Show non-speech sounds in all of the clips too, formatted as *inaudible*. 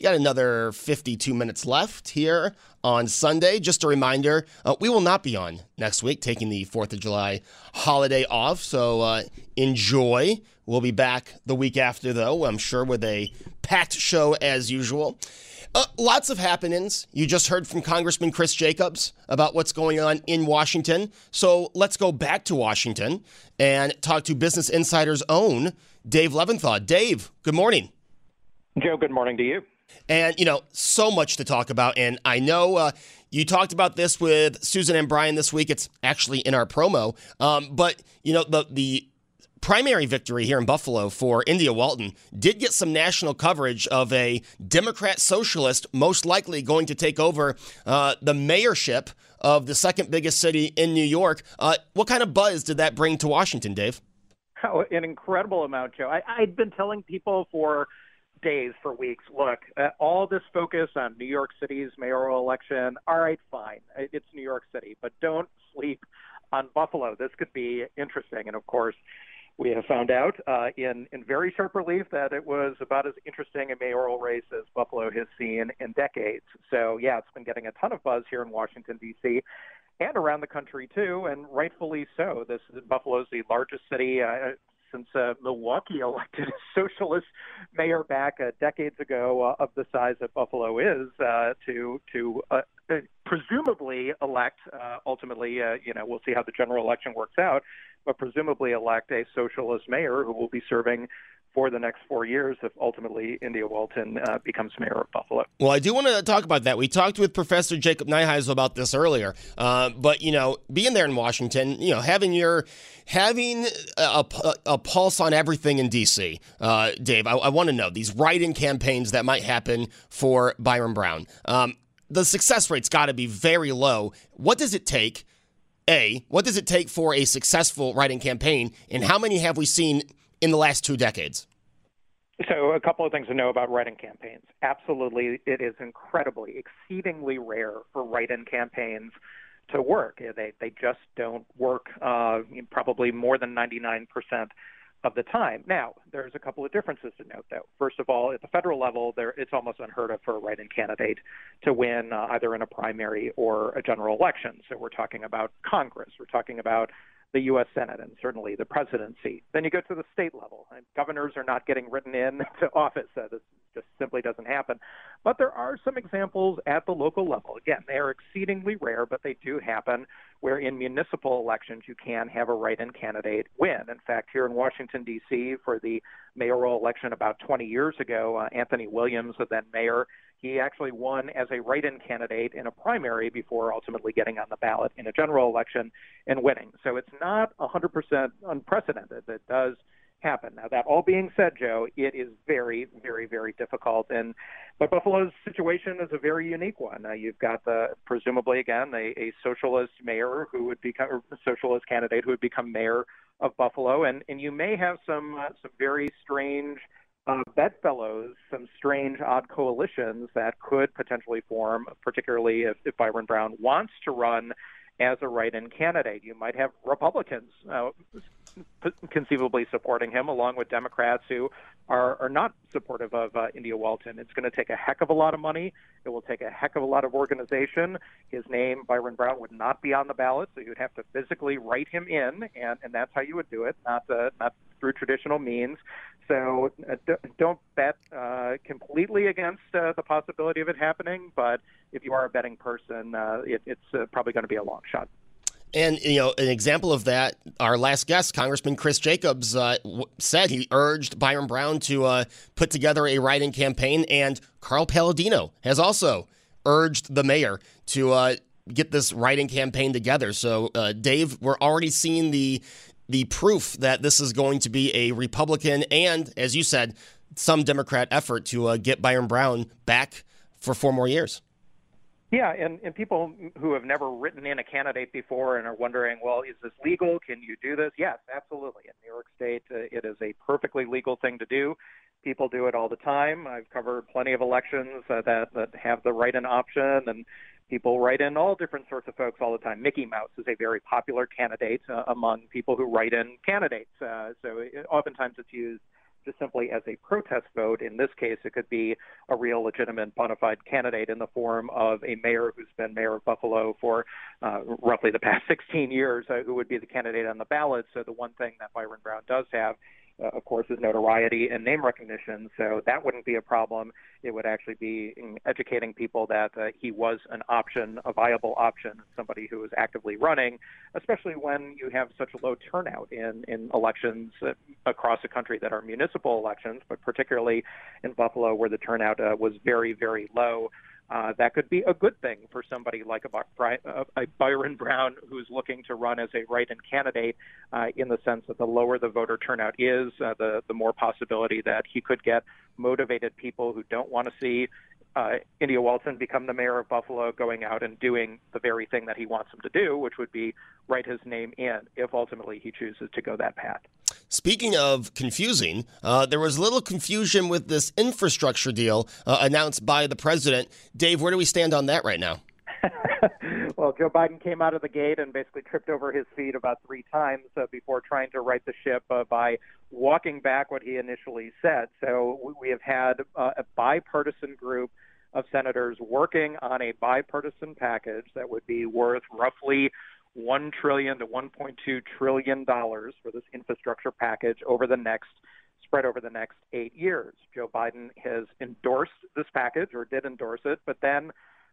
You got another 52 minutes left here on Sunday. Just a reminder, uh, we will not be on next week, taking the 4th of July holiday off. So uh, enjoy. We'll be back the week after, though, I'm sure, with a packed show as usual. Uh, lots of happenings. You just heard from Congressman Chris Jacobs about what's going on in Washington. So let's go back to Washington and talk to Business Insider's own Dave Levinthal. Dave, good morning. Joe, good morning to you. And, you know, so much to talk about. And I know uh, you talked about this with Susan and Brian this week. It's actually in our promo. Um, but, you know, the, the primary victory here in Buffalo for India Walton did get some national coverage of a Democrat socialist most likely going to take over uh, the mayorship of the second biggest city in New York. Uh, what kind of buzz did that bring to Washington, Dave? Oh, an incredible amount, Joe. I, I'd been telling people for days, for weeks, look, uh, all this focus on New York City's mayoral election, all right, fine. It's New York City, but don't sleep on Buffalo. This could be interesting. And of course, we have found out uh, in, in very sharp relief that it was about as interesting a mayoral race as Buffalo has seen in decades. So, yeah, it's been getting a ton of buzz here in Washington, D.C. And around the country too, and rightfully so. This Buffalo's the largest city uh, since uh, Milwaukee elected a *laughs* socialist mayor back uh, decades ago uh, of the size that Buffalo is uh, to to uh, presumably elect uh, ultimately. Uh, you know, we'll see how the general election works out, but presumably elect a socialist mayor who will be serving for the next four years if ultimately India Walton uh, becomes mayor of Buffalo. Well, I do want to talk about that. We talked with Professor Jacob Neiheisel about this earlier, uh, but you know, being there in Washington, you know, having your having a, a, a pulse on everything in D.C., uh, Dave, I, I want to know these write-in campaigns that might happen for Byron Brown. Um, the success rate's got to be very low. What does it take? A, what does it take for a successful write-in campaign, and how many have we seen in the last two decades? So, a couple of things to know about write in campaigns. Absolutely, it is incredibly, exceedingly rare for write in campaigns to work. They, they just don't work uh, probably more than 99% of the time. Now, there's a couple of differences to note, though. First of all, at the federal level, there, it's almost unheard of for a write in candidate to win uh, either in a primary or a general election. So, we're talking about Congress, we're talking about the U.S. Senate and certainly the presidency. Then you go to the state level, and governors are not getting written in *laughs* to office. Uh, this just simply doesn't happen. But there are some examples at the local level. Again, they are exceedingly rare, but they do happen where in municipal elections you can have a write in candidate win. In fact, here in Washington, D.C., for the mayoral election about 20 years ago, uh, Anthony Williams, the then mayor, he actually won as a write in candidate in a primary before ultimately getting on the ballot in a general election and winning. So it's not 100% unprecedented. That does happen. Now, that all being said, Joe, it is very, very, very difficult. And but Buffalo's situation is a very unique one. Uh, you've got the presumably again a, a socialist mayor who would become a socialist candidate who would become mayor of Buffalo, and and you may have some uh, some very strange uh, bedfellows, some strange, odd coalitions that could potentially form, particularly if, if Byron Brown wants to run as a write-in candidate. You might have Republicans uh, conceivably supporting him, along with Democrats who are, are not supportive of uh, India Walton. It's going to take a heck of a lot of money. It will take a heck of a lot of organization. His name, Byron Brown, would not be on the ballot, so you'd have to physically write him in, and, and that's how you would do it, not uh, not through traditional means. So uh, don't bet uh, completely against uh, the possibility of it happening, but if you are a betting person, uh, it, it's uh, probably going to be a long shot. And you know, an example of that, our last guest, Congressman Chris Jacobs, uh, w- said he urged Byron Brown to uh, put together a write-in campaign, and Carl Paladino has also urged the mayor to uh, get this write-in campaign together. So, uh, Dave, we're already seeing the the proof that this is going to be a Republican and, as you said, some Democrat effort to uh, get Byron Brown back for four more years. Yeah, and, and people who have never written in a candidate before and are wondering, well, is this legal? Can you do this? Yes, absolutely. In New York State, uh, it is a perfectly legal thing to do. People do it all the time. I've covered plenty of elections uh, that, that have the write in option, and people write in all different sorts of folks all the time. Mickey Mouse is a very popular candidate uh, among people who write in candidates. Uh, so it, oftentimes it's used just simply as a protest vote. In this case, it could be a real legitimate bona fide candidate in the form of a mayor who's been mayor of Buffalo for uh, roughly the past *laughs* 16 years, uh, who would be the candidate on the ballot. So the one thing that Byron Brown does have of course, is notoriety and name recognition. So that wouldn't be a problem. It would actually be educating people that uh, he was an option, a viable option, somebody who is actively running, especially when you have such a low turnout in, in elections uh, across the country that are municipal elections, but particularly in Buffalo where the turnout uh, was very, very low. Uh, that could be a good thing for somebody like a, a Byron Brown who's looking to run as a write-in candidate, uh, in the sense that the lower the voter turnout is, uh, the the more possibility that he could get motivated people who don't want to see uh, India Walton become the mayor of Buffalo, going out and doing the very thing that he wants him to do, which would be write his name in, if ultimately he chooses to go that path. Speaking of confusing, uh, there was a little confusion with this infrastructure deal uh, announced by the president. Dave, where do we stand on that right now? *laughs* well, Joe Biden came out of the gate and basically tripped over his feet about three times uh, before trying to right the ship uh, by walking back what he initially said. So we have had uh, a bipartisan group of senators working on a bipartisan package that would be worth roughly one trillion to 1.2 trillion dollars for this infrastructure package over the next spread over the next eight years. Joe Biden has endorsed this package or did endorse it, but then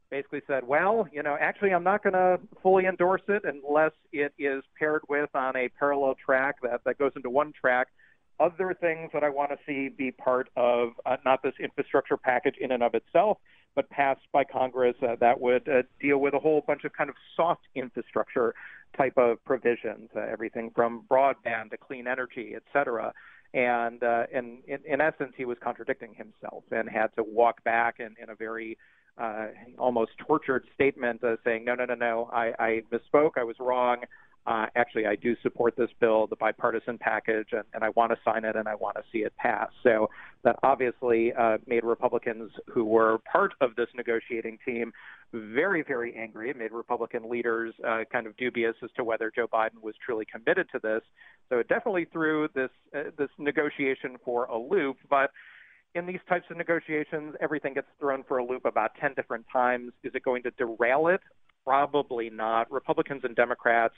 basically said, well, you know, actually, I'm not going to fully endorse it unless it is paired with on a parallel track that, that goes into one track other things that I want to see be part of uh, not this infrastructure package in and of itself, but passed by Congress uh, that would uh, deal with a whole bunch of kind of soft infrastructure type of provisions, uh, everything from broadband to clean energy, et cetera. And, uh, and in, in essence, he was contradicting himself and had to walk back in, in a very uh, almost tortured statement uh, saying, no, no, no, no, I, I misspoke, I was wrong. Uh, actually, I do support this bill, the bipartisan package, and, and I want to sign it and I want to see it pass. So that obviously uh, made Republicans who were part of this negotiating team very, very angry. It made Republican leaders uh, kind of dubious as to whether Joe Biden was truly committed to this. So it definitely threw this uh, this negotiation for a loop. But in these types of negotiations, everything gets thrown for a loop about 10 different times. Is it going to derail it? Probably not. Republicans and Democrats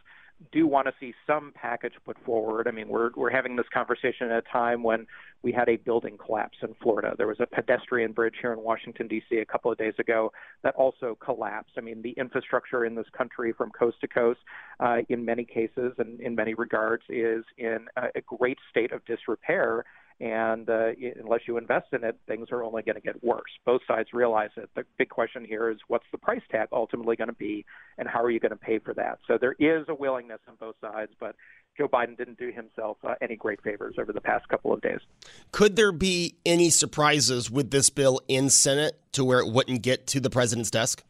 do want to see some package put forward. I mean, we're we're having this conversation at a time when we had a building collapse in Florida. There was a pedestrian bridge here in Washington D.C. a couple of days ago that also collapsed. I mean, the infrastructure in this country from coast to coast, uh, in many cases and in many regards, is in a, a great state of disrepair. And uh, unless you invest in it, things are only going to get worse. Both sides realize it. The big question here is what's the price tag ultimately going to be, and how are you going to pay for that? So there is a willingness on both sides, but Joe Biden didn't do himself uh, any great favors over the past couple of days. Could there be any surprises with this bill in Senate to where it wouldn't get to the president's desk?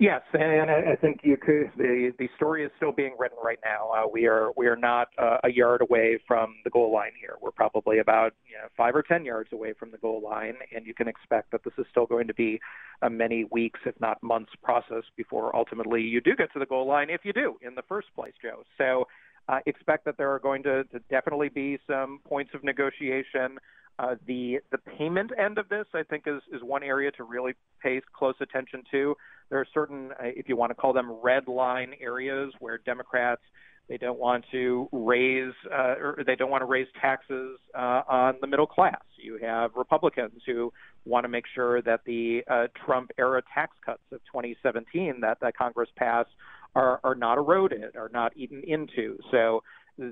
Yes, and I think you could. The the story is still being written right now. Uh, we are we are not uh, a yard away from the goal line here. We're probably about you know, five or ten yards away from the goal line, and you can expect that this is still going to be a many weeks, if not months, process before ultimately you do get to the goal line. If you do in the first place, Joe. So. Uh, expect that there are going to, to definitely be some points of negotiation. Uh, the the payment end of this, I think, is is one area to really pay close attention to. There are certain, uh, if you want to call them red line areas where Democrats they don't want to raise uh, or they don't want to raise taxes uh, on the middle class. You have Republicans who want to make sure that the uh, Trump era tax cuts of 2017 that, that Congress passed are, are not eroded, are not eaten into. So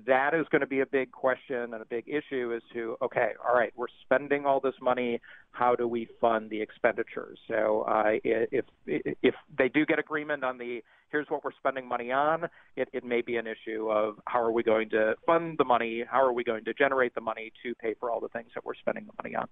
that is going to be a big question and a big issue as to okay all right we're spending all this money how do we fund the expenditures? So uh, if if they do get agreement on the here's what we're spending money on it, it may be an issue of how are we going to fund the money how are we going to generate the money to pay for all the things that we're spending the money on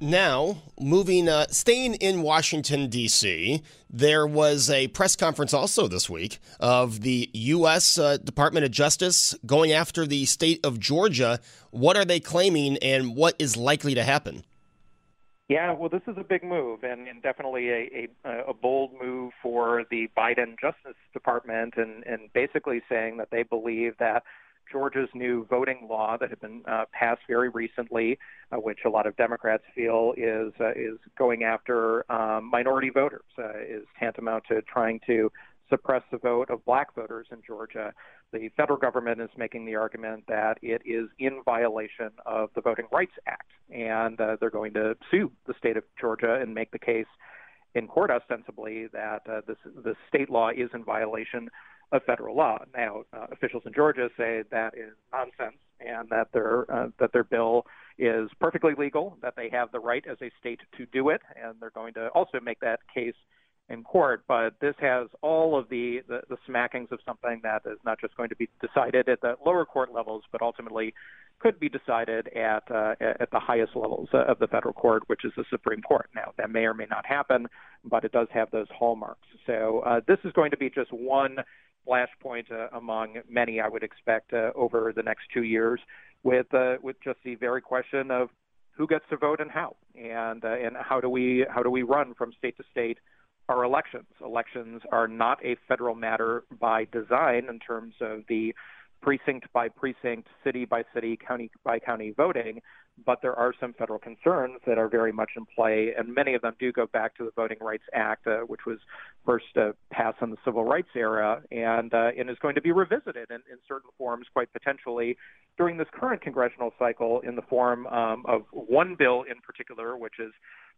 now, moving, uh, staying in Washington, D.C., there was a press conference also this week of the U.S. Uh, Department of Justice going after the state of Georgia. What are they claiming and what is likely to happen? Yeah, well, this is a big move and, and definitely a, a, a bold move for the Biden Justice Department, and, and basically saying that they believe that Georgia's new voting law that had been uh, passed very recently, uh, which a lot of Democrats feel is uh, is going after um, minority voters, uh, is tantamount to trying to suppress the vote of black voters in Georgia. The federal government is making the argument that it is in violation of the Voting Rights Act, and uh, they're going to sue the state of Georgia and make the case in court ostensibly that uh, this the state law is in violation of federal law. Now, uh, officials in Georgia say that is nonsense and that their uh, that their bill is perfectly legal, that they have the right as a state to do it, and they're going to also make that case in court. But this has all of the, the, the smackings of something that is not just going to be decided at the lower court levels, but ultimately could be decided at uh, at the highest levels of the federal court, which is the Supreme Court. Now, that may or may not happen, but it does have those hallmarks. So uh, this is going to be just one flashpoint uh, among many, I would expect, uh, over the next two years, with uh, with just the very question of who gets to vote and how, and uh, and how do we how do we run from state to state our elections? Elections are not a federal matter by design in terms of the precinct by precinct, city by city, county by county voting, but there are some federal concerns that are very much in play, and many of them do go back to the Voting Rights Act, uh, which was first uh, passed in the civil rights era, and uh, and is going to be revisited in, in certain forms, quite potentially, during this current congressional cycle, in the form um, of one bill in particular, which is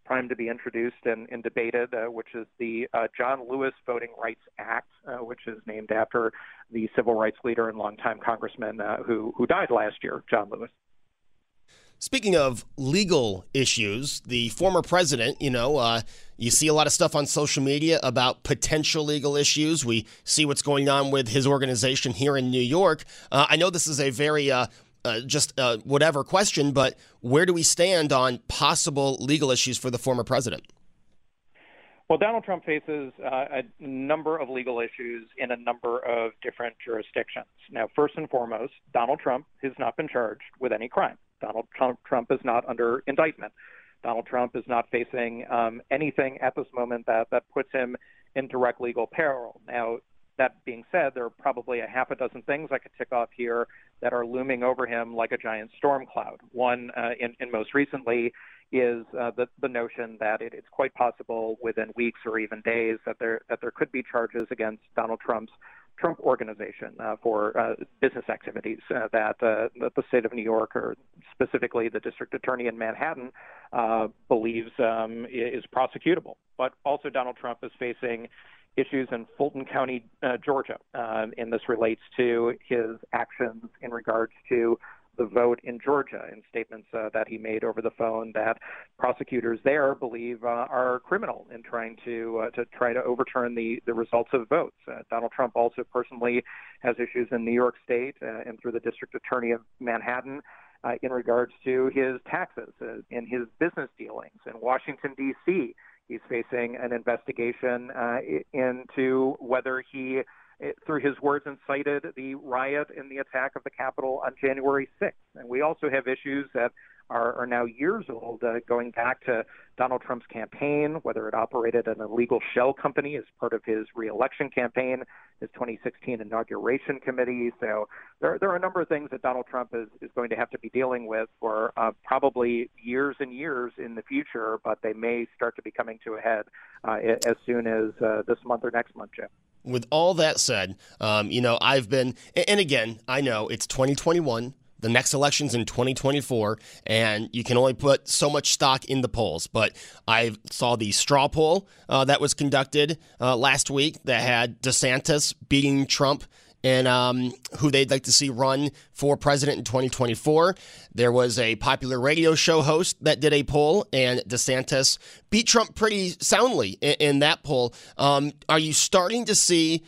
primed to be introduced and, and debated, uh, which is the uh, John Lewis Voting Rights Act, uh, which is named after the civil rights leader and longtime congressman who who died last year, John Lewis. Speaking of legal issues, the former president, you know, uh, you see a lot of stuff on social media about potential legal issues. We see what's going on with his organization here in New York. Uh, I know this is a very uh, uh just uh, whatever question, but where do we stand on possible legal issues for the former president? Well, Donald Trump faces uh, a number of legal issues in a number of different jurisdictions. Now, first and foremost, Donald Trump has not been charged with any crime. Donald Trump, is not under indictment. Donald Trump is not facing um, anything at this moment that, that puts him in direct legal peril. Now, that being said, there are probably a half a dozen things I could tick off here that are looming over him like a giant storm cloud. One, uh, in, in most recently, is uh, the, the notion that it, it's quite possible within weeks or even days that there that there could be charges against Donald Trump's Trump Organization uh, for uh, business activities uh, that, uh, that the state of New York, or specifically the district attorney in Manhattan, uh, believes um, is prosecutable. But also, Donald Trump is facing issues in Fulton County, uh, Georgia, um, and this relates to his actions in regards to the vote in Georgia in statements uh, that he made over the phone that prosecutors there believe uh, are criminal in trying to uh, to try to overturn the the results of votes. Uh, Donald Trump also personally has issues in New York State uh, and through the district attorney of Manhattan. Uh, in regards to his taxes and his business dealings in Washington D.C., He's facing an investigation uh, into whether he, through his words, incited the riot and the attack of the Capitol on January 6th. And we also have issues that are, are now years old, uh, going back to Donald Trump's campaign, whether it operated an illegal shell company as part of his reelection campaign, his 2016 inauguration committee. So there, there are a number of things that Donald Trump is, is going to have to be dealing with for uh, probably years and years in the future, but they may start to be coming to a head uh, as soon as uh, this month or next month, Jim with all that said, um, you know, I've been, and again, I know it's 2021. The next election's in 2024, and you can only put so much stock in the polls. But I saw the straw poll uh, that was conducted uh, last week that had DeSantis beating Trump and um, who they'd like to see run for president in 2024. There was a popular radio show host that did a poll, and DeSantis beat Trump pretty soundly in, in that poll. Um, are you starting to see?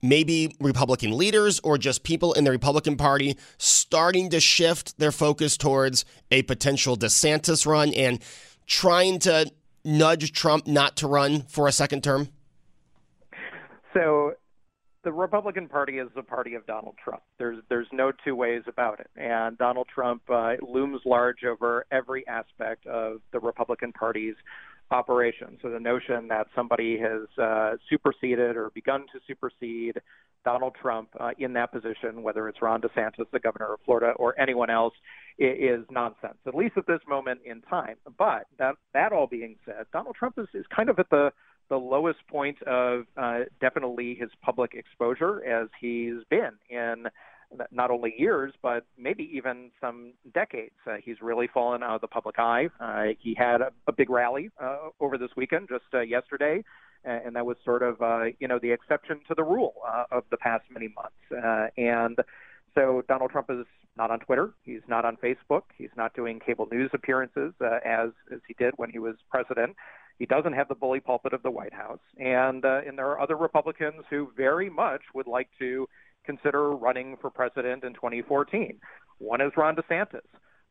maybe Republican leaders or just people in the Republican Party starting to shift their focus towards a potential DeSantis run and trying to nudge Trump not to run for a second term? So the Republican Party is the party of Donald Trump. There's there's no two ways about it. And Donald Trump uh, looms large over every aspect of the Republican Party's operation. So the notion that somebody has uh, superseded or begun to supersede Donald Trump uh, in that position, whether it's Ron DeSantis, the governor of Florida, or anyone else, is nonsense, at least at this moment in time. But that, that all being said, Donald Trump is, is kind of at the, the lowest point of uh, definitely his public exposure as he's been in not only years, but maybe even some decades. Uh, he's really fallen out of the public eye. Uh, he had a, a big rally uh, over this weekend, just uh, yesterday, and that was sort of, uh, you know, the exception to the rule uh, of the past many months. Uh, and so Donald Trump is not on Twitter. He's not on Facebook. He's not doing cable news appearances uh, as as he did when he was president. He doesn't have the bully pulpit of the White House, and uh, and there are other Republicans who very much would like to consider running for president in 2014. One is Ron DeSantis.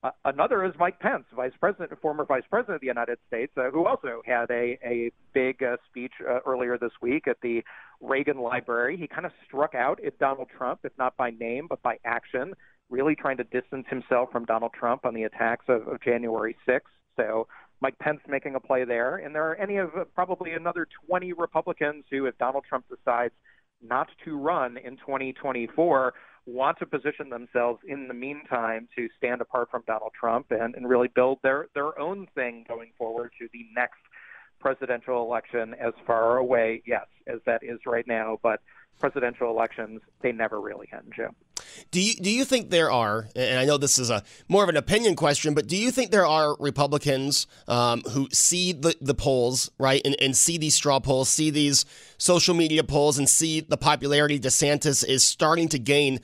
Uh, another is Mike Pence, vice president, former vice president of the United States, uh, who also had a, a big uh, speech uh, earlier this week at the Reagan Library. He kind of struck out at Donald Trump, if not by name, but by action, really trying to distance himself from Donald Trump on the attacks of, of January 6th. So Mike Pence making a play there. And there are any of uh, probably another 20 Republicans who, if Donald Trump decides not to run in 2024 want to position themselves in the meantime to stand apart from Donald Trump and, and really build their, their own thing going forward to the next presidential election as far away, yes, as that is right now, but presidential elections, they never really end, Jim. Do you do you think there are, and I know this is a more of an opinion question, but do you think there are Republicans um, who see the, the polls right and, and see these straw polls, see these social media polls, and see the popularity DeSantis is starting to gain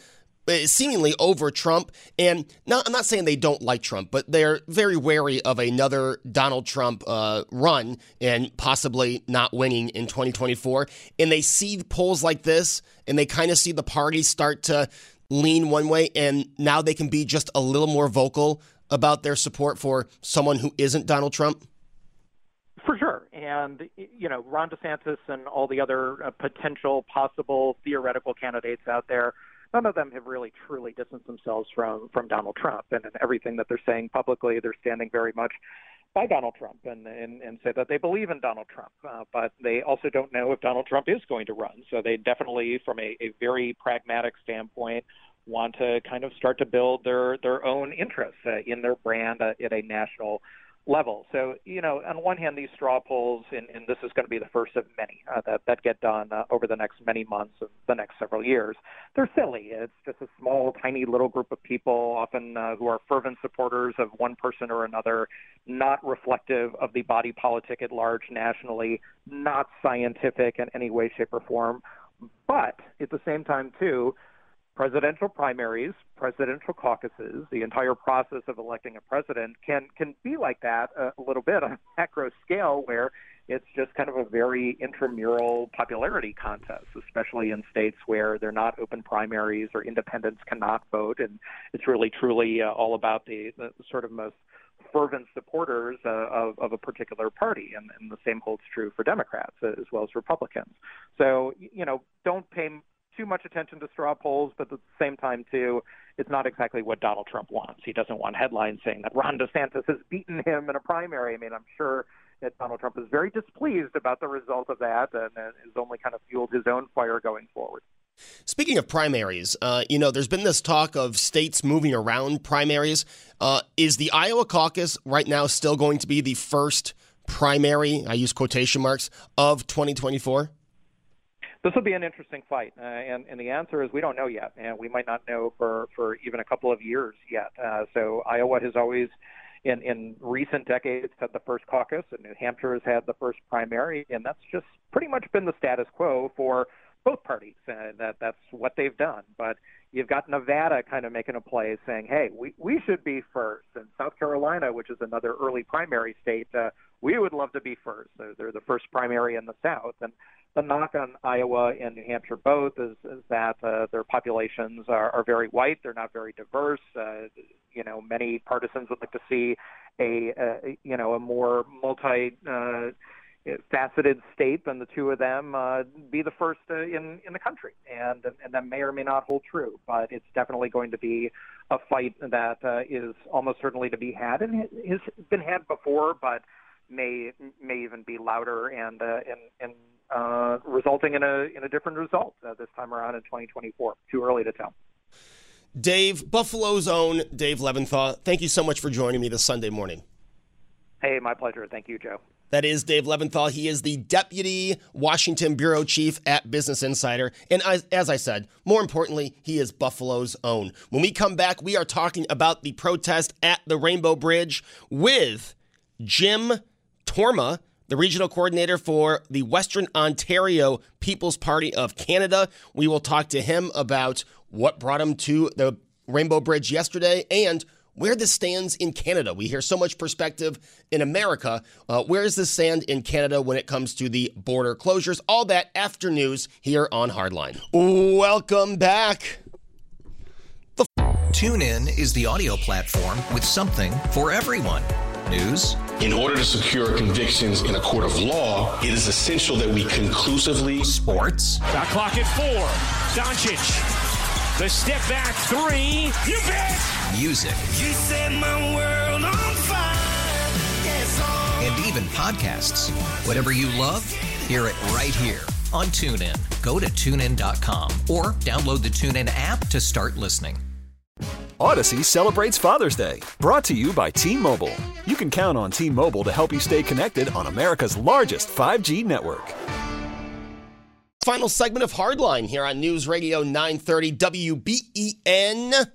uh, seemingly over Trump. And not, I'm not saying they don't like Trump, but they're very wary of another Donald Trump uh, run and possibly not winning in 2024. And they see polls like this, and they kind of see the party start to lean one way, and now they can be just a little more vocal about their support for someone who isn't Donald Trump? For sure. And, you know, Ron DeSantis and all the other uh, potential, possible, theoretical candidates out there, none of them have really truly distanced themselves from, from Donald Trump. And in everything that they're saying publicly, they're standing very much by Donald Trump and, and, and say that they believe in Donald Trump, uh, but they also don't know if Donald Trump is going to run. So they definitely, from a, a very pragmatic standpoint, want to kind of start to build their their own interests uh, in their brand uh, at a national level. So, you know, on one hand, these straw polls, and, and this is going to be the first of many uh, that, that get done uh, over the next many months of the next several years. They're silly. It's just a small, tiny little group of people, often uh, who are fervent supporters of one person or another, not reflective of the body politic at large nationally, not scientific in any way, shape, or form. But at the same time, too, presidential primaries, presidential caucuses, the entire process of electing a president can can be like that a, a little bit on a macro scale where it's just kind of a very intramural popularity contest, especially in states where they're not open primaries or independents cannot vote, and it's really truly uh, all about the, the sort of most fervent supporters uh, of, of a particular party, and, and the same holds true for Democrats uh, as well as Republicans. So, you know, don't pay too much attention to straw polls, but at the same time, too, it's not exactly what Donald Trump wants. He doesn't want headlines saying that Ron DeSantis has beaten him in a primary. I mean, I'm sure that Donald Trump is very displeased about the result of that and has only kind of fueled his own fire going forward. Speaking of primaries, uh, you know, there's been this talk of states moving around primaries. Uh, is the Iowa caucus right now still going to be the first primary, I use quotation marks, of 2024? This will be an interesting fight, uh, and, and the answer is we don't know yet, and we might not know for, for even a couple of years yet. Uh, so Iowa has always, in, in recent decades, had the first caucus, and New Hampshire has had the first primary, and that's just pretty much been the status quo for both parties. Uh, that that's what they've done. But you've got Nevada kind of making a play, saying, "Hey, we we should be first. and South Carolina, which is another early primary state, uh, we would love to be first. So they're the first primary in the South, and the knock on Iowa and New Hampshire both is, is that uh, their populations are, are very white. They're not very diverse. Uh, you know, many partisans would like to see a, a you know a more multi uh, faceted state than the two of them uh, be the first uh, in in the country, and and that may or may not hold true. But it's definitely going to be a fight that uh, is almost certainly to be had, and has been had before, but may may even be louder and uh, and and uh, resulting in a in a different result uh, this time around in 2024. Too early to tell. Dave, Buffalo's own Dave Levinthal, thank you so much for joining me this Sunday morning. Hey, my pleasure. Thank you, Joe. That is Dave Levinthal. He is the deputy Washington bureau chief at Business Insider. And as, as, I said, more importantly, he is Buffalo's own. When we come back, we are talking about the protest at the Rainbow Bridge with Jim Torma, the regional coordinator for the Western Ontario People's Party of Canada. We will talk to him about what brought him to the Rainbow Bridge yesterday and where this stands in Canada. We hear so much perspective in America. Uh, this stand in Canada when it comes to the border closures? All that after news here on Hardline. Welcome back. The TuneIn is the audio platform with something for everyone. News. In order to secure convictions in a court of law, it is essential that we conclusively. Sports. Got clock at four. Doncic. The step back three. You bet. Music. You set my world on fire. Yes, and even podcasts. Whatever you love, hear it right here on TuneIn. Go to tunein.com or download the TuneIn app to start listening. Audacy celebrates Father's Day, brought to you by T Mobile. You can count on T Mobile to help you stay connected on America's largest 5G network. Final segment of Hardline here on News Radio 930 WBEN.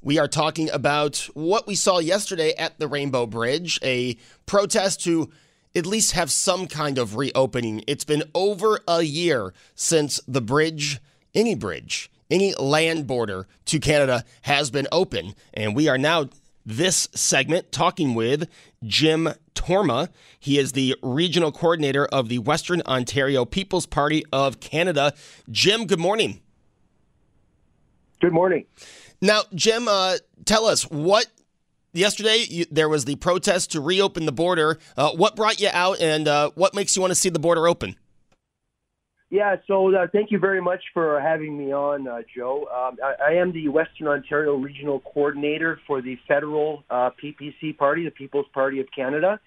We are talking about what we saw yesterday at the Rainbow Bridge, a protest to at least have some kind of reopening. It's been over a year since the bridge, any bridge, any land border to Canada has been open. And we are now this segment talking with Jim Torma. He is the regional coordinator of the Western Ontario People's Party of Canada. Jim, good morning. Good morning. Now, Jim, uh, tell us what yesterday you, there was the protest to reopen the border. Uh, what brought you out, and uh, what makes you want to see the border open? Yeah, so uh, thank you very much for having me on, uh, Joe. Um, I, I, am the Western Ontario Regional Coordinator for the federal uh, PPC party, the People's Party of Canada.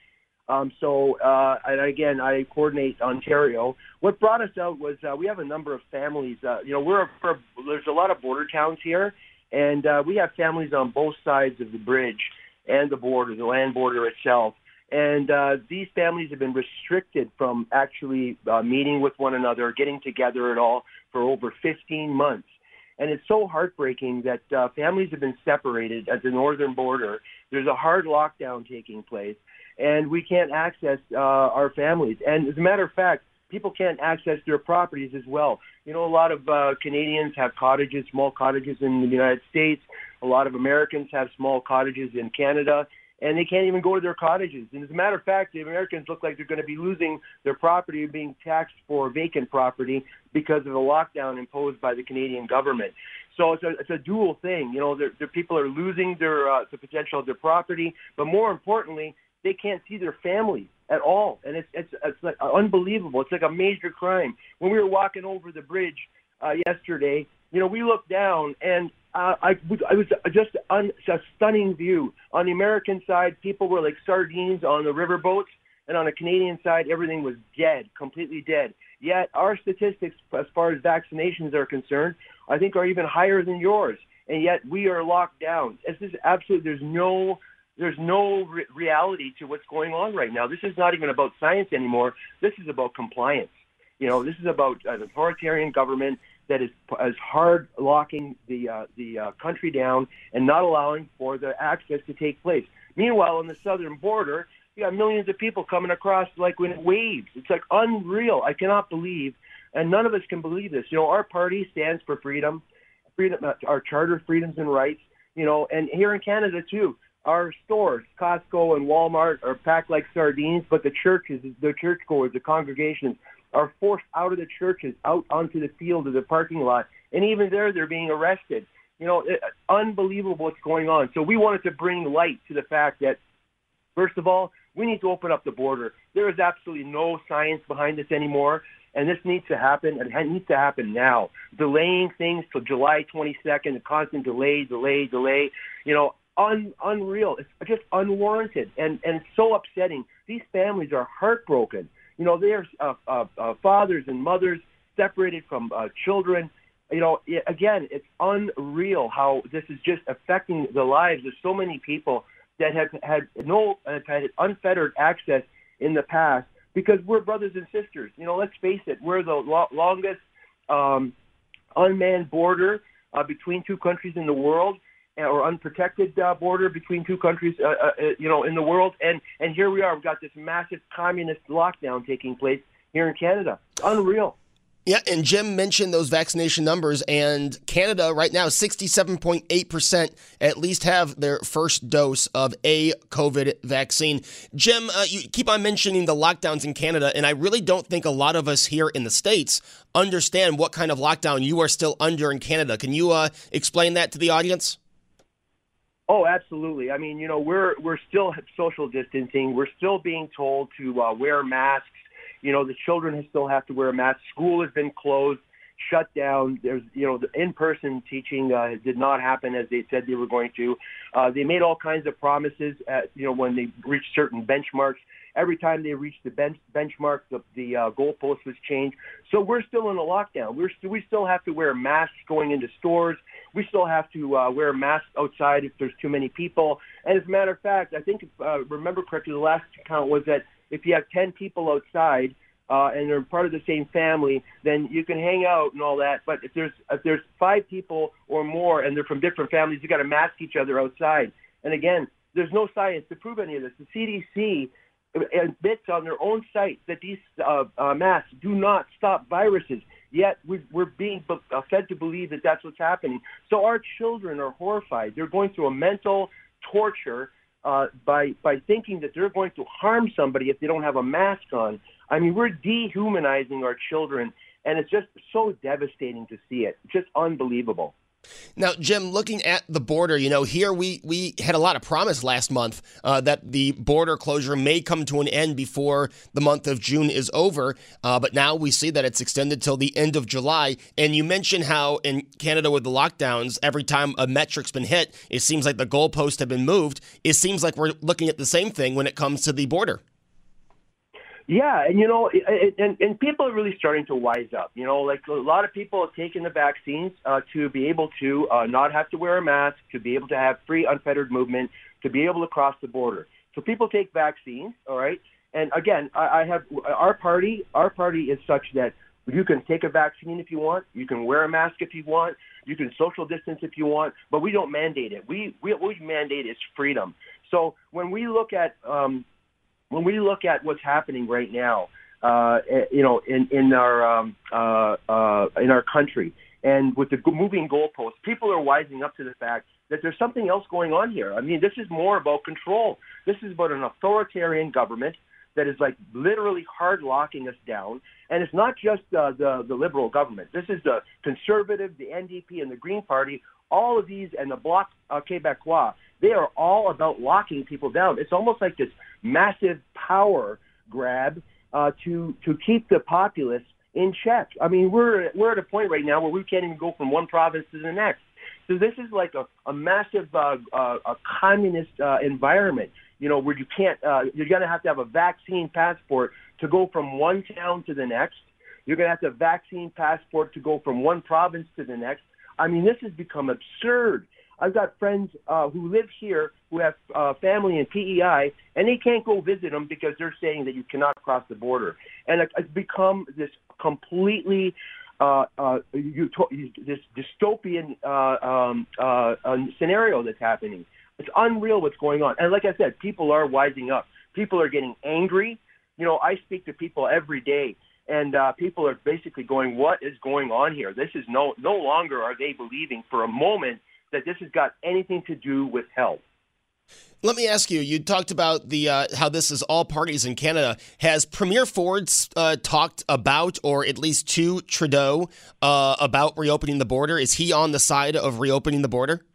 Um, so, uh, and again, I coordinate Ontario. What brought us out was uh, we have a number of families. Uh, you know, we're, we're there's a lot of border towns here, and we have families on both sides of the bridge and the border, the land border itself. And uh, these families have been restricted from actually uh, meeting with one another, getting together at all for over 15 months. And it's so heartbreaking that uh, families have been separated at the northern border. There's a hard lockdown taking place, and we can't access uh, our families. And as a matter of fact, people can't access their properties as well. You know, a lot of uh, Canadians have cottages, small cottages in the United States. A lot of Americans have small cottages in Canada and they can't even go to their cottages. And as a matter of fact, the Americans look like they're going to be losing their property, being taxed for vacant property because of the lockdown imposed by the Canadian government. So it's a it's a dual thing. You know, the people are losing their uh, the potential of their property, but more importantly, they can't see their family at all, and it's it's it's like unbelievable. It's like a major crime. When we were walking over the bridge uh, yesterday, you know, we looked down and uh, I, I was just un, a stunning view. On the American side, people were like sardines on the riverboats, and on the Canadian side, everything was dead, completely dead. Yet our statistics, as far as vaccinations are concerned, I think are even higher than yours, and yet we are locked down. This is absolutely there's no there's no re- reality to what's going on right now. This is not even about science anymore. This is about compliance. You know, this is about an authoritarian government that is is hard locking the uh, the uh, country down and not allowing for the access to take place. Meanwhile, on the southern border, you got millions of people coming across like in waves. It's like unreal. I cannot believe, and none of us can believe this. You know, our party stands for freedom, freedom, uh, our charter freedoms and rights. You know, and here in Canada too, our stores, Costco and Walmart, are packed like sardines. But the churches, the churchgoers, the congregations are forced out of the churches, out onto the field of the parking lot, and even there they're being arrested. You know, it, unbelievable what's going on. So we wanted to bring light to the fact that, first of all, we need to open up the border. There is absolutely no science behind this anymore, and this needs to happen, and it needs to happen now. Delaying things till July 22nd, a constant delay, delay, delay. You know, un, unreal. It's just unwarranted, and and so upsetting. These families are heartbroken. You know, they're uh, uh, uh, fathers and mothers separated from uh, children. You know, it, again, it's unreal how this is just affecting the lives of so many people that have had no have had unfettered access in the past because we're brothers and sisters. You know, let's face it, we're the lo- longest um, unmanned border uh, between two countries in the world or unprotected uh, border between two countries, uh, uh, you know, in the world. And and here we are. We've got this massive communist lockdown taking place here in Canada. Unreal. Yeah, and Jim mentioned those vaccination numbers, and Canada right now, 67.8% at least have their first dose of a COVID vaccine. Jim, uh, you keep on mentioning the lockdowns in Canada, and I really don't think a lot of us here in the States understand what kind of lockdown you are still under in Canada. Can you uh, explain that to the audience? Oh, absolutely. I mean, you know, we're we're still social distancing. We're still being told to uh, wear masks. You know, the children still have to wear a mask. School has been closed, shut down. There's, you know, the in-person teaching uh, did not happen as they said they were going to. Uh, they made all kinds of promises. At, you know, when they reached certain benchmarks, every time they reached the bench, benchmark, the, the uh, goalpost was changed. So we're still in a lockdown. We're st- we still have to wear masks going into stores. We still have to uh, wear masks outside if there's too many people. And as a matter of fact, I think, if, uh, remember correctly, the last count was that if you have 10 people outside uh, and they're part of the same family, then you can hang out and all that. But if there's if there's five people or more and they're from different families, you got to mask each other outside. And again, there's no science to prove any of this. The CDC admits on their own site that these uh, uh, masks do not stop viruses. Yet we, we're being uh, fed to believe that that's what's happening. So our children are horrified. They're going through a mental torture uh, by by thinking that they're going to harm somebody if they don't have a mask on. I mean, we're dehumanizing our children, and it's just so devastating to see it. Just unbelievable. Now, Jim, looking at the border, you know, here we, we had a lot of promise last month uh, that the border closure may come to an end before the month of June is over. Uh, but now we see that it's extended till the end of July. And you mentioned how in Canada with the lockdowns, every time a metric's been hit, it seems like the goalposts have been moved. It seems like we're looking at the same thing when it comes to the border. Yeah, and you know, and and people are really starting to wise up. You know, like a lot of people have taken the vaccines uh, to be able to uh, not have to wear a mask, to be able to have free, unfettered movement, to be able to cross the border. So people take vaccines, all right. And again, I, I have our party. Our party is such that you can take a vaccine if you want, you can wear a mask if you want, you can social distance if you want, but we don't mandate it. We we, we mandate is freedom. So when we look at um, when we look at what's happening right now, uh, eh, you know, in in our um, uh, uh, in our country, and with the moving goalposts, people are wising up to the fact that there's something else going on here. I mean, this is more about control. This is about an authoritarian government that is like literally hard locking us down. And it's not just uh, the the liberal government. This is the conservative, the NDP, and the Green Party. All of these and the Bloc uh, Québécois, they are all about locking people down. It's almost like this massive power grab uh, to to keep the populace in check. I mean, we're we're at a point right now where we can't even go from one province to the next. So this is like a, a massive uh, uh, a communist uh, environment, you know, where you can't, uh, you're going to have to have a vaccine passport to go from one town to the next. You're going to have to vaccine passport to go from one province to the next. I mean, this has become absurd. I've got friends uh, who live here who have uh, family in PEI, and they can't go visit them because they're saying that you cannot cross the border. And it's become this completely uh, uh, you, this dystopian uh, um, uh, uh, scenario that's happening. It's unreal what's going on. And like I said, people are wising up. People are getting angry. You know, I speak to people every day, and uh, people are basically going, "What is going on here? This is no no longer are they believing for a moment that this has got anything to do with health." Let me ask you. You talked about the uh, how this is all parties in Canada. Has Premier Ford uh, talked about, or at least to Trudeau, uh, about reopening the border? Is he on the side of reopening the border?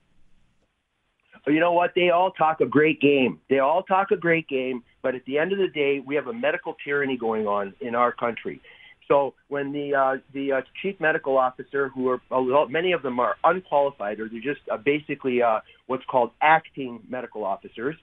You know what? They all talk a great game. They all talk a great game, but at the end of the day, we have a medical tyranny going on in our country. So when the uh, the uh, chief medical officer, who are many of them are unqualified, or they're just uh, basically uh, what's called acting medical officers,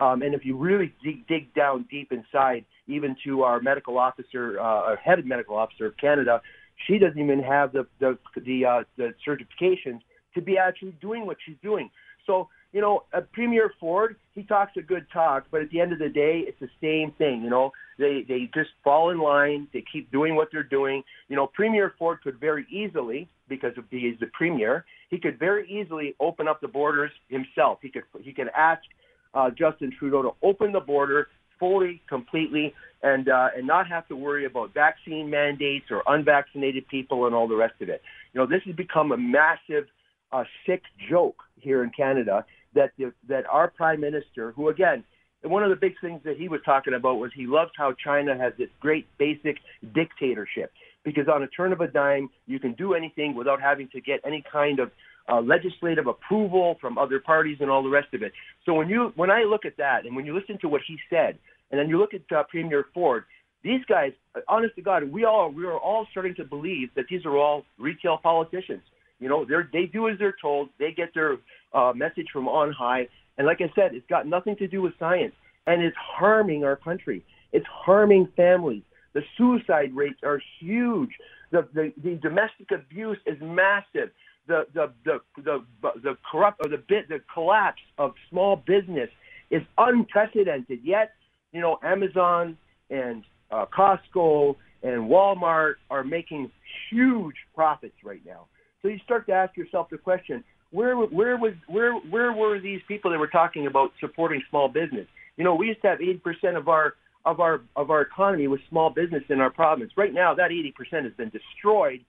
um, and if you really dig, dig down deep inside, even to our medical officer, uh, our head medical officer of Canada, she doesn't even have the the the, uh, the certifications to be actually doing what she's doing. So you know, uh, Premier Ford, he talks a good talk, but at the end of the day, it's the same thing. You know, they they just fall in line. They keep doing what they're doing. You know, Premier Ford could very easily, because of he is the premier, he could very easily open up the borders himself. He could he could ask uh, Justin Trudeau to open the border fully, completely, and uh, and not have to worry about vaccine mandates or unvaccinated people and all the rest of it. You know, this has become a massive, uh, sick joke here in Canada that the, that our prime minister, who again, one of the big things that he was talking about was he loves how China has this great basic dictatorship because on a turn of a dime you can do anything without having to get any kind of uh, legislative approval from other parties and all the rest of it. So when you when I look at that and when you listen to what he said and then you look at uh, Premier Ford, these guys, honest to God, we all we are all starting to believe that these are all retail politicians. You know, they they do as they're told. They get their uh, message from on high. And like I said, it's got nothing to do with science, and it's harming our country. It's harming families. The suicide rates are huge. The the, the domestic abuse is massive. The the the the the corrupt or the bit the collapse of small business is unprecedented. Yet, you know, Amazon and uh, Costco and Walmart are making huge profits right now. So you start to ask yourself the question: where where was where where were these people that were talking about supporting small business? You know, we used to have 80% of our of our of our economy was small business in our province. Right now, that 80% has been destroyed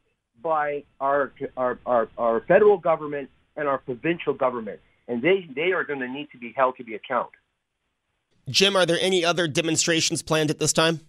by our our our, our federal government and our provincial government, and they they are going to need to be held to be account. Jim, are there any other demonstrations planned at this time?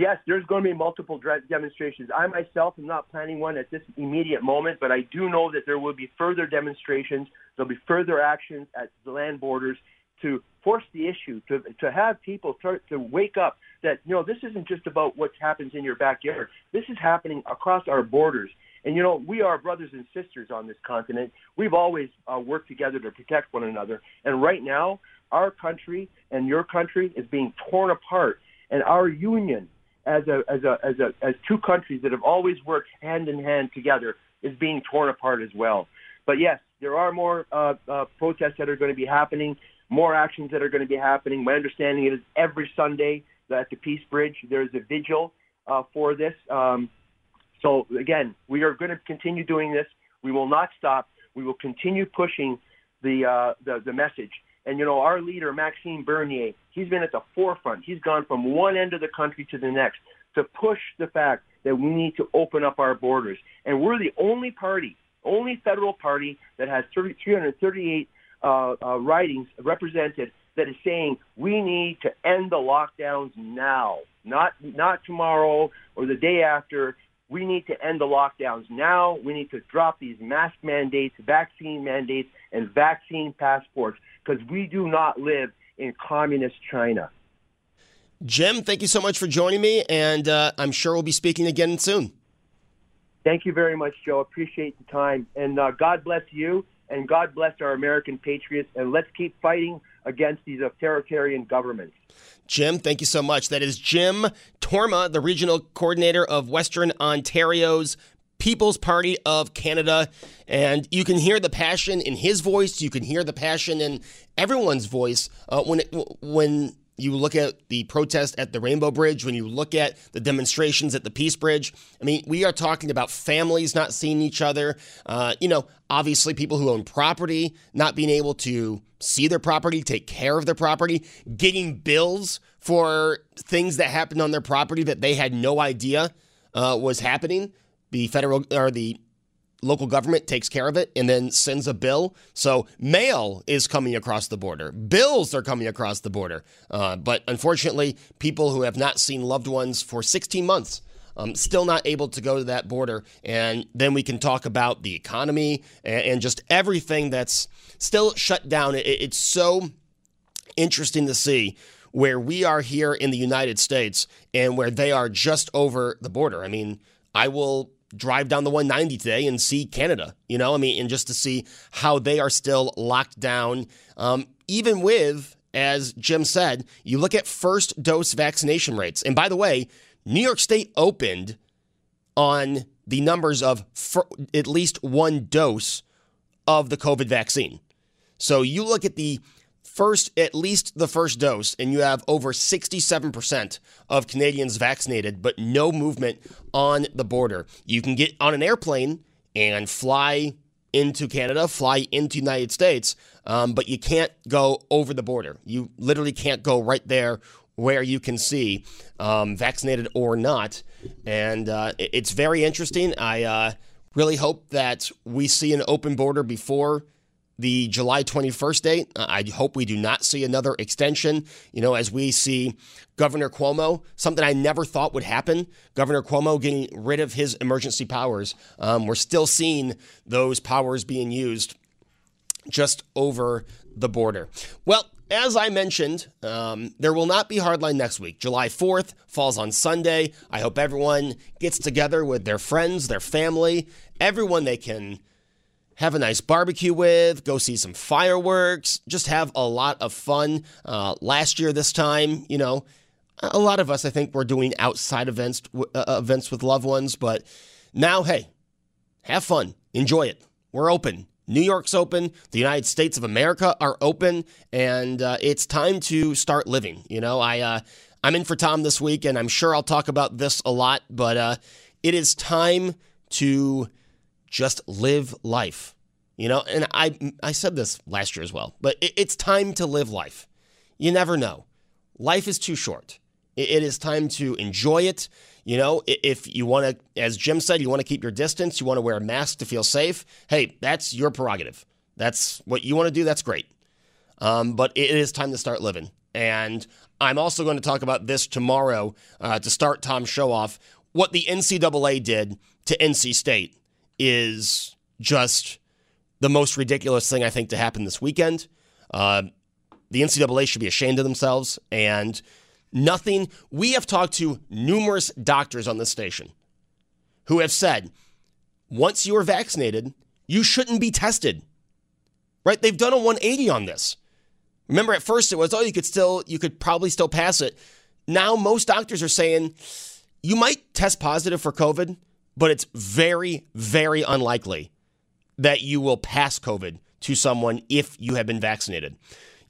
Yes, there's going to be multiple demonstrations. I myself am not planning one at this immediate moment, but I do know that there will be further demonstrations. There'll be further actions at the land borders to force the issue, to, to have people start to wake up that, you know, this isn't just about what happens in your backyard. This is happening across our borders. And, you know, we are brothers and sisters on this continent. We've always uh, worked together to protect one another. And right now, our country and your country is being torn apart. And our union as a as a as a as two countries that have always worked hand in hand together is being torn apart as well. But yes, there are more uh, uh, protests that are going to be happening, more actions that are going to be happening. My understanding is every Sunday at the Peace Bridge there is a vigil uh, for this. Um, so again, we are going to continue doing this. We will not stop. We will continue pushing the uh, the, the message. And you know, our leader Maxime Bernier, he's been at the forefront. He's gone from one end of the country to the next to push the fact that we need to open up our borders. And we're the only party, only federal party that has 338 uh, uh, ridings represented that is saying we need to end the lockdowns now, not not tomorrow or the day after. We need to end the lockdowns now. We need to drop these mask mandates, vaccine mandates, and vaccine passports because we do not live in communist China. Jim, thank you so much for joining me, and uh, I'm sure we'll be speaking again soon. Thank you very much, Joe. Appreciate the time. And uh, God bless you, and God bless our American patriots, and let's keep fighting against these authoritarian governments. Jim, thank you so much. That is Jim Torma, the regional coordinator of Western Ontario's People's Party of Canada. And you can hear the passion in his voice. You can hear the passion in everyone's voice uh, when it, when you look at the protest at the Rainbow Bridge, when you look at the demonstrations at the Peace Bridge, I mean, we are talking about families not seeing each other. Uh, you know, obviously, people who own property not being able to see their property, take care of their property, getting bills for things that happened on their property that they had no idea uh, was happening. The federal or the local government takes care of it and then sends a bill. So mail is coming across the border, bills are coming across the border. Uh, but unfortunately, people who have not seen loved ones for 16 months. Um, still not able to go to that border. And then we can talk about the economy and, and just everything that's still shut down. It, it's so interesting to see where we are here in the United States and where they are just over the border. I mean, I will drive down the 190 today and see Canada, you know, I mean, and just to see how they are still locked down, um, even with, as Jim said, you look at first dose vaccination rates. And by the way, New York State opened on the numbers of at least one dose of the COVID vaccine. So you look at the first, at least the first dose, and you have over 67% of Canadians vaccinated, but no movement on the border. You can get on an airplane and fly into Canada, fly into United States, um, but you can't go over the border. You literally can't go right there where you can see, um, vaccinated or not. And uh, it's very interesting. I uh, really hope that we see an open border before the July 21st date. Uh, I hope we do not see another extension. You know, as we see Governor Cuomo, something I never thought would happen. Governor Cuomo getting rid of his emergency powers. Um, we're still seeing those powers being used just over the border. Well, as I mentioned, um, there will not be Hardline next week. July 4th falls on Sunday. I hope everyone gets together with their friends, their family, everyone they can have a nice barbecue with, go see some fireworks, just have a lot of fun. Uh, last year, this time, you know, a lot of us, I think, were doing outside events, uh, events with loved ones, but now, hey, have fun, enjoy it. We're open. New York's open. The United States of America are open, and uh, it's time to start living. You know, I uh, I'm in for Tom this week, and I'm sure I'll talk about this a lot, but uh, it is time to just live life. You know, and I I said this last year as well, but it, it's time to live life. You never know. Life is too short. It, it is time to enjoy it. You know, if you want to, as Jim said, you want to keep your distance, you want to wear a mask to feel safe. Hey, that's your prerogative. That's what you want to do. That's great. Um, but it is time to start living. And I'm also going to talk about this tomorrow uh, to start Tom's show off. What the NCAA did to NC State is just the most ridiculous thing I think to happen this weekend. Uh, the NCAA should be ashamed of themselves and nothing. We have talked to numerous doctors on this station who have said once you are vaccinated, you shouldn't be tested. Right? They've done a 180 on this. Remember, at first it was, oh, you could still, you could probably still pass it. Now most doctors are saying you might test positive for COVID, but it's very, very unlikely that you will pass COVID to someone if you have been vaccinated.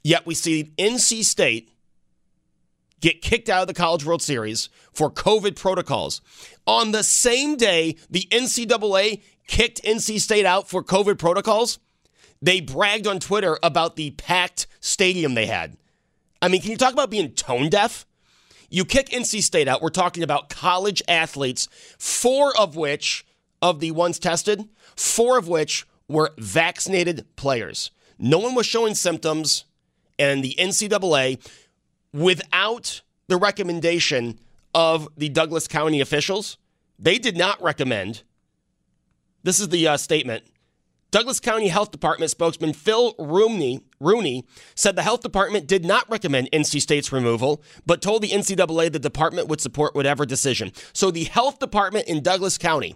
Yet we see NC State get kicked out of the College World Series for COVID protocols. On the same day the NCAA kicked NC State out for COVID protocols, they bragged on Twitter about the packed stadium they had. I mean, can you talk about being tone deaf? You kick NC State out. We're talking about college athletes, four of which, of the ones tested, four of which were vaccinated players. No one was showing symptoms, And the NCAA, without the recommendation of the Douglas County officials, they did not recommend. This is the uh, statement. Douglas County Health Department spokesman Phil Rooney, Rooney said the health department did not recommend NC State's removal, but told the NCAA the department would support whatever decision. So the health department in Douglas County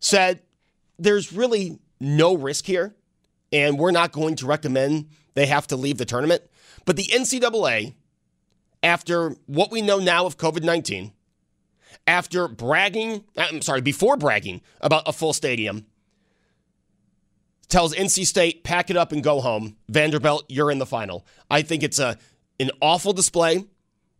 said there's really no risk here, and we're not going to recommend they have to leave the tournament. But the NCAA, after what we know now of COVID 19, after bragging, I'm sorry, before bragging about a full stadium, tells NC State, pack it up and go home. Vanderbilt, you're in the final. I think it's a an awful display.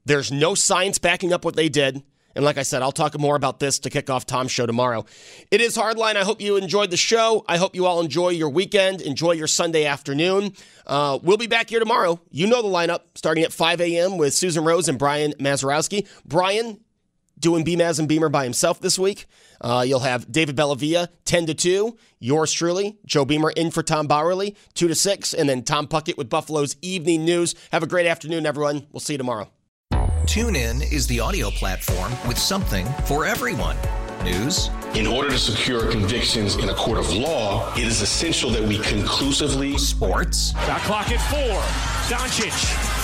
There's no science backing up what they did. And like I said, I'll talk more about this to kick off Tom's show tomorrow. It is Hardline. I hope you enjoyed the show. I hope you all enjoy your weekend, enjoy your Sunday afternoon. Uh, we'll be back here tomorrow. You know the lineup, starting at 5 a.m. with Susan Rose and Brian Mazurowski. Brian doing BMAS and Beamer by himself this week. Uh, you'll have David Bellavia, 10 to 2. Yours truly, Joe Beamer in for Tom Bauerle, 2 to 6. And then Tom Puckett with Buffalo's Evening News. Have a great afternoon, everyone. We'll see you tomorrow. TuneIn is the audio platform with something for everyone. News. In order to secure convictions in a court of law, it is essential that we conclusively. Sports. Shot clock at four. Doncic.